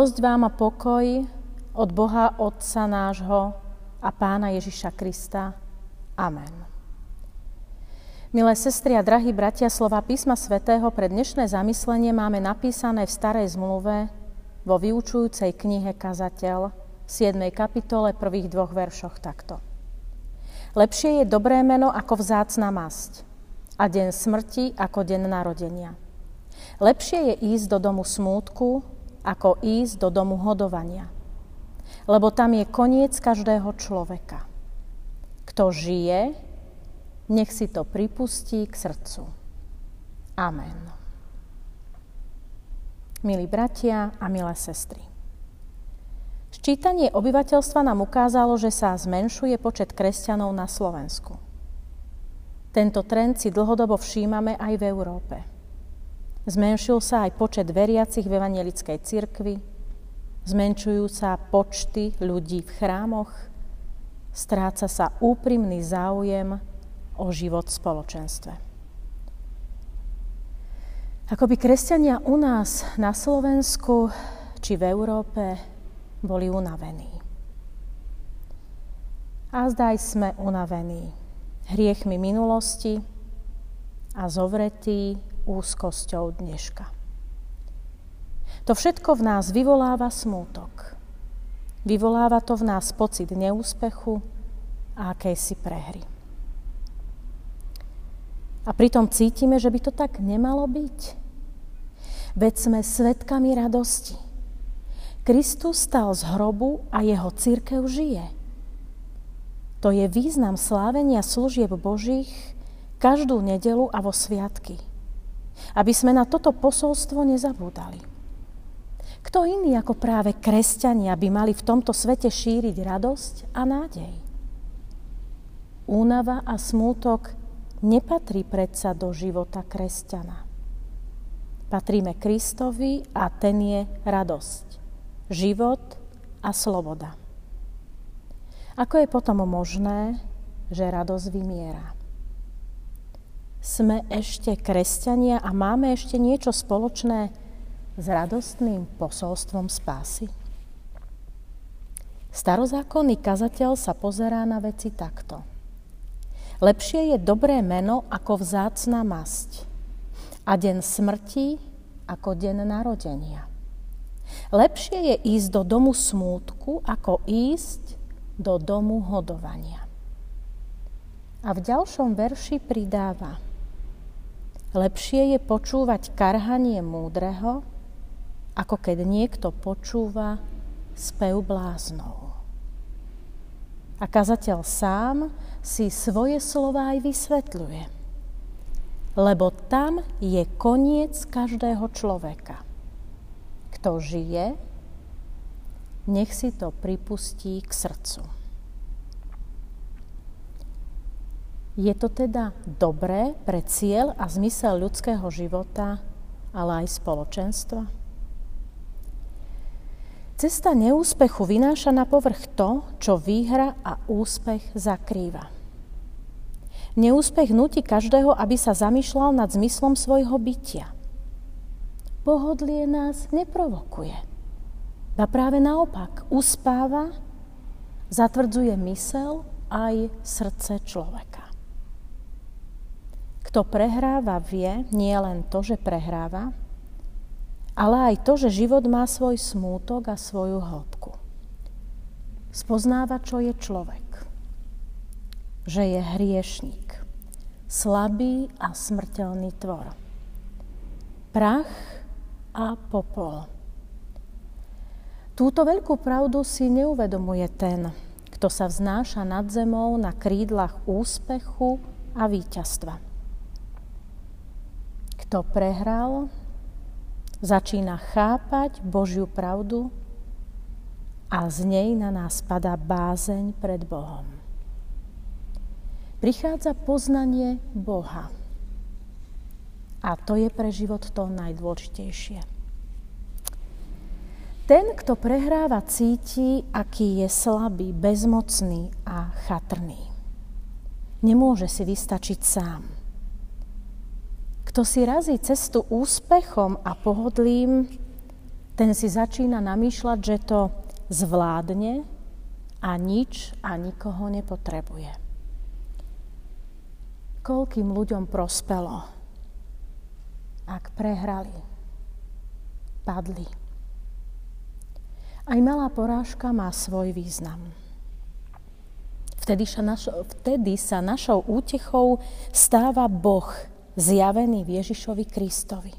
Milosť vám a pokoj od Boha Otca nášho a Pána Ježiša Krista. Amen. Milé sestry a drahí bratia, slova písma svätého pre dnešné zamyslenie máme napísané v Starej zmluve vo vyučujúcej knihe Kazateľ v 7. kapitole prvých dvoch veršoch takto. Lepšie je dobré meno ako vzácna masť a deň smrti ako deň narodenia. Lepšie je ísť do domu smútku, ako ísť do domu hodovania. Lebo tam je koniec každého človeka. Kto žije, nech si to pripustí k srdcu. Amen. Milí bratia a milé sestry. Ščítanie obyvateľstva nám ukázalo, že sa zmenšuje počet kresťanov na Slovensku. Tento trend si dlhodobo všímame aj v Európe. Zmenšil sa aj počet veriacich v evangelickej cirkvi, zmenšujú sa počty ľudí v chrámoch, stráca sa úprimný záujem o život v spoločenstve. Ako by kresťania u nás na Slovensku či v Európe boli unavení. A zdaj sme unavení hriechmi minulosti a zovretí úzkosťou dneška. To všetko v nás vyvoláva smútok. Vyvoláva to v nás pocit neúspechu a akejsi prehry. A pritom cítime, že by to tak nemalo byť. Veď sme svetkami radosti Kristus stal z hrobu a jeho církev žije. To je význam slávenia služieb Božích každú nedelu a vo sviatky. Aby sme na toto posolstvo nezabúdali. Kto iný ako práve kresťania by mali v tomto svete šíriť radosť a nádej? Únava a smútok nepatrí predsa do života kresťana. Patríme Kristovi a ten je radosť život a sloboda. Ako je potom možné, že radosť vymiera? Sme ešte kresťania a máme ešte niečo spoločné s radostným posolstvom spásy? Starozákonný kazateľ sa pozerá na veci takto. Lepšie je dobré meno ako vzácna masť a deň smrti ako deň narodenia. Lepšie je ísť do domu smútku, ako ísť do domu hodovania. A v ďalšom verši pridáva Lepšie je počúvať karhanie múdreho, ako keď niekto počúva spev bláznov. A kazateľ sám si svoje slova aj vysvetľuje. Lebo tam je koniec každého človeka kto žije, nech si to pripustí k srdcu. Je to teda dobré pre cieľ a zmysel ľudského života, ale aj spoločenstva? Cesta neúspechu vynáša na povrch to, čo výhra a úspech zakrýva. Neúspech nutí každého, aby sa zamýšľal nad zmyslom svojho bytia – Pohodlie nás neprovokuje. A práve naopak, uspáva, zatvrdzuje mysel aj srdce človeka. Kto prehráva, vie nie len to, že prehráva, ale aj to, že život má svoj smútok a svoju hĺbku. Spoznáva, čo je človek. Že je hriešnik. Slabý a smrteľný tvor. Prach a popol. Túto veľkú pravdu si neuvedomuje ten, kto sa vznáša nad zemou na krídlach úspechu a víťazstva. Kto prehral, začína chápať Božiu pravdu a z nej na nás padá bázeň pred Bohom. Prichádza poznanie Boha a to je pre život to najdôležitejšie. Ten, kto prehráva, cíti, aký je slabý, bezmocný a chatrný. Nemôže si vystačiť sám. Kto si razí cestu úspechom a pohodlím, ten si začína namýšľať, že to zvládne a nič a nikoho nepotrebuje. Koľkým ľuďom prospelo, ak prehrali, padli. Aj malá porážka má svoj význam. Vtedy sa, našo, vtedy sa našou útechou stáva Boh, zjavený v Ježišovi Kristovi.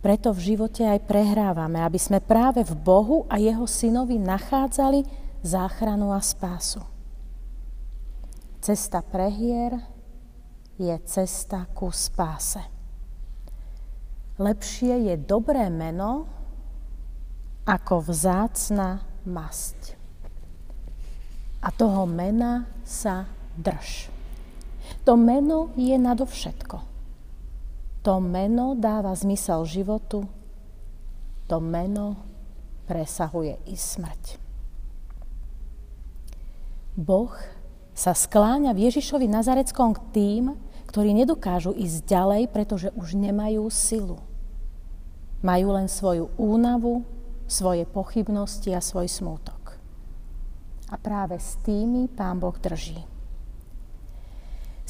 Preto v živote aj prehrávame, aby sme práve v Bohu a jeho synovi nachádzali záchranu a spásu. Cesta prehier je cesta ku spáse. Lepšie je dobré meno ako vzácna masť. A toho mena sa drž. To meno je nadovšetko. To meno dáva zmysel životu, to meno presahuje i smrť. Boh sa skláňa v Ježišovi Nazareckom k tým, ktorí nedokážu ísť ďalej, pretože už nemajú silu. Majú len svoju únavu, svoje pochybnosti a svoj smútok. A práve s tými Pán Boh drží.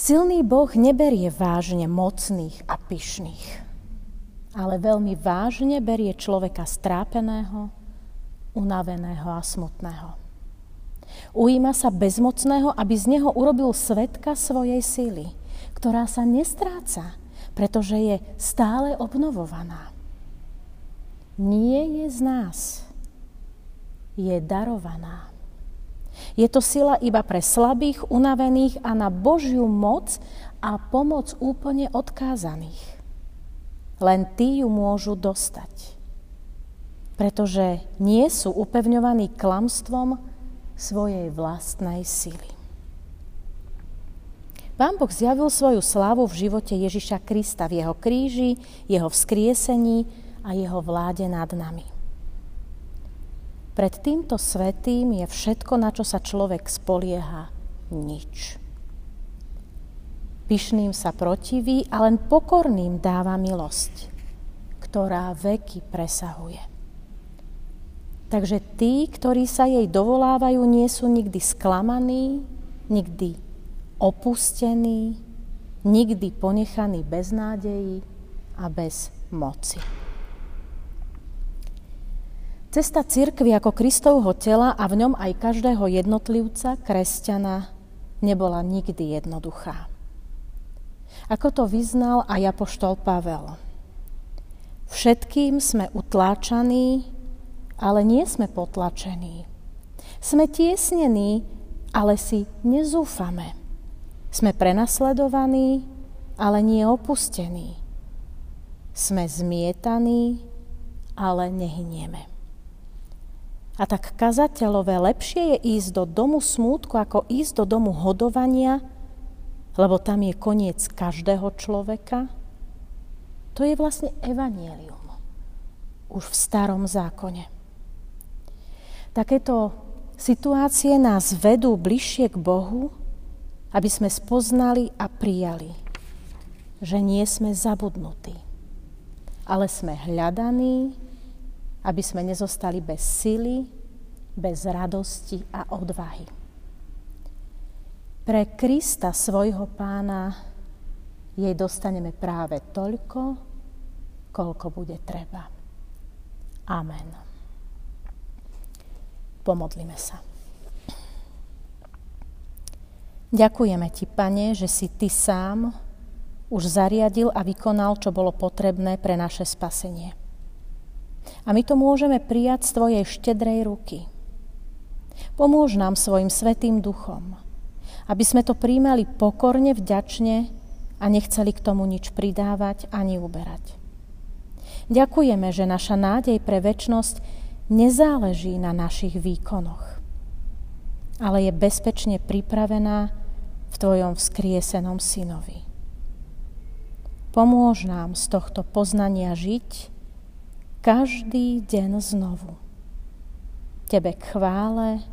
Silný Boh neberie vážne mocných a pyšných, ale veľmi vážne berie človeka strápeného, unaveného a smutného. Ujíma sa bezmocného, aby z neho urobil svetka svojej síly, ktorá sa nestráca, pretože je stále obnovovaná. Nie je z nás, je darovaná. Je to sila iba pre slabých, unavených a na Božiu moc a pomoc úplne odkázaných. Len tí ju môžu dostať. Pretože nie sú upevňovaní klamstvom svojej vlastnej sily. Pán Boh zjavil svoju slávu v živote Ježiša Krista, v jeho kríži, jeho vzkriesení a jeho vláde nad nami. Pred týmto svetým je všetko, na čo sa človek spolieha, nič. Pyšným sa protiví a len pokorným dáva milosť, ktorá veky presahuje. Takže tí, ktorí sa jej dovolávajú, nie sú nikdy sklamaní, nikdy opustení, nikdy ponechaní bez nádejí a bez moci. Cesta cirkvi ako Kristovho tela a v ňom aj každého jednotlivca, kresťana, nebola nikdy jednoduchá. Ako to vyznal aj apoštol Pavel. Všetkým sme utláčaní, ale nie sme potlačení. Sme tiesnení, ale si nezúfame. Sme prenasledovaní, ale nie opustení. Sme zmietaní, ale nehynieme. A tak kazateľové, lepšie je ísť do domu smútku, ako ísť do domu hodovania, lebo tam je koniec každého človeka. To je vlastne evanielium. Už v starom zákone. Takéto situácie nás vedú bližšie k Bohu, aby sme spoznali a prijali, že nie sme zabudnutí, ale sme hľadaní, aby sme nezostali bez sily, bez radosti a odvahy. Pre Krista, svojho pána, jej dostaneme práve toľko, koľko bude treba. Amen. Pomodlime sa. Ďakujeme Ti, Pane, že si Ty sám už zariadil a vykonal, čo bolo potrebné pre naše spasenie. A my to môžeme prijať z Tvojej štedrej ruky. Pomôž nám svojim svetým duchom, aby sme to príjmali pokorne, vďačne a nechceli k tomu nič pridávať ani uberať. Ďakujeme, že naša nádej pre väčnosť nezáleží na našich výkonoch, ale je bezpečne pripravená v Tvojom vzkriesenom synovi. Pomôž nám z tohto poznania žiť každý deň znovu. Tebe k chvále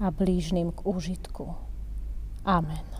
a blížnym k úžitku. Amen.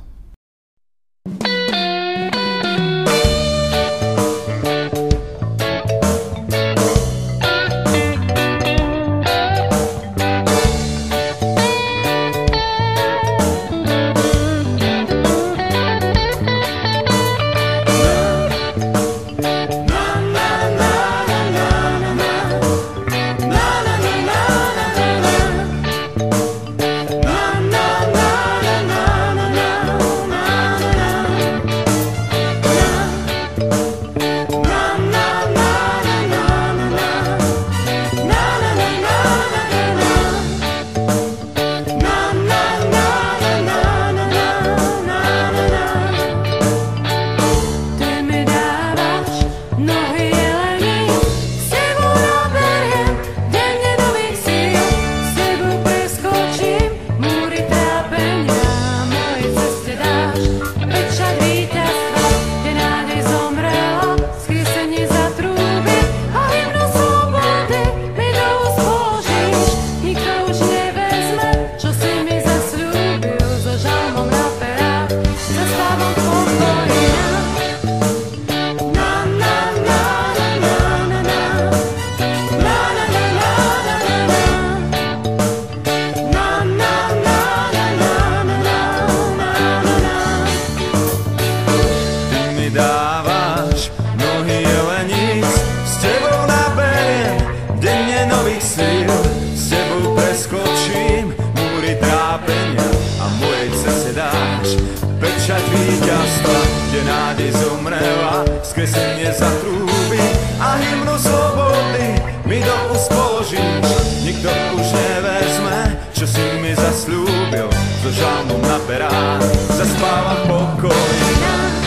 pečať víťazstva, kde nádej zomrela, skresenie za trúby a hymnu slobody mi do úst položíš. Nikto už nevezme, čo si mi zaslúbil, so žalmom na perách zaspávam pokojná.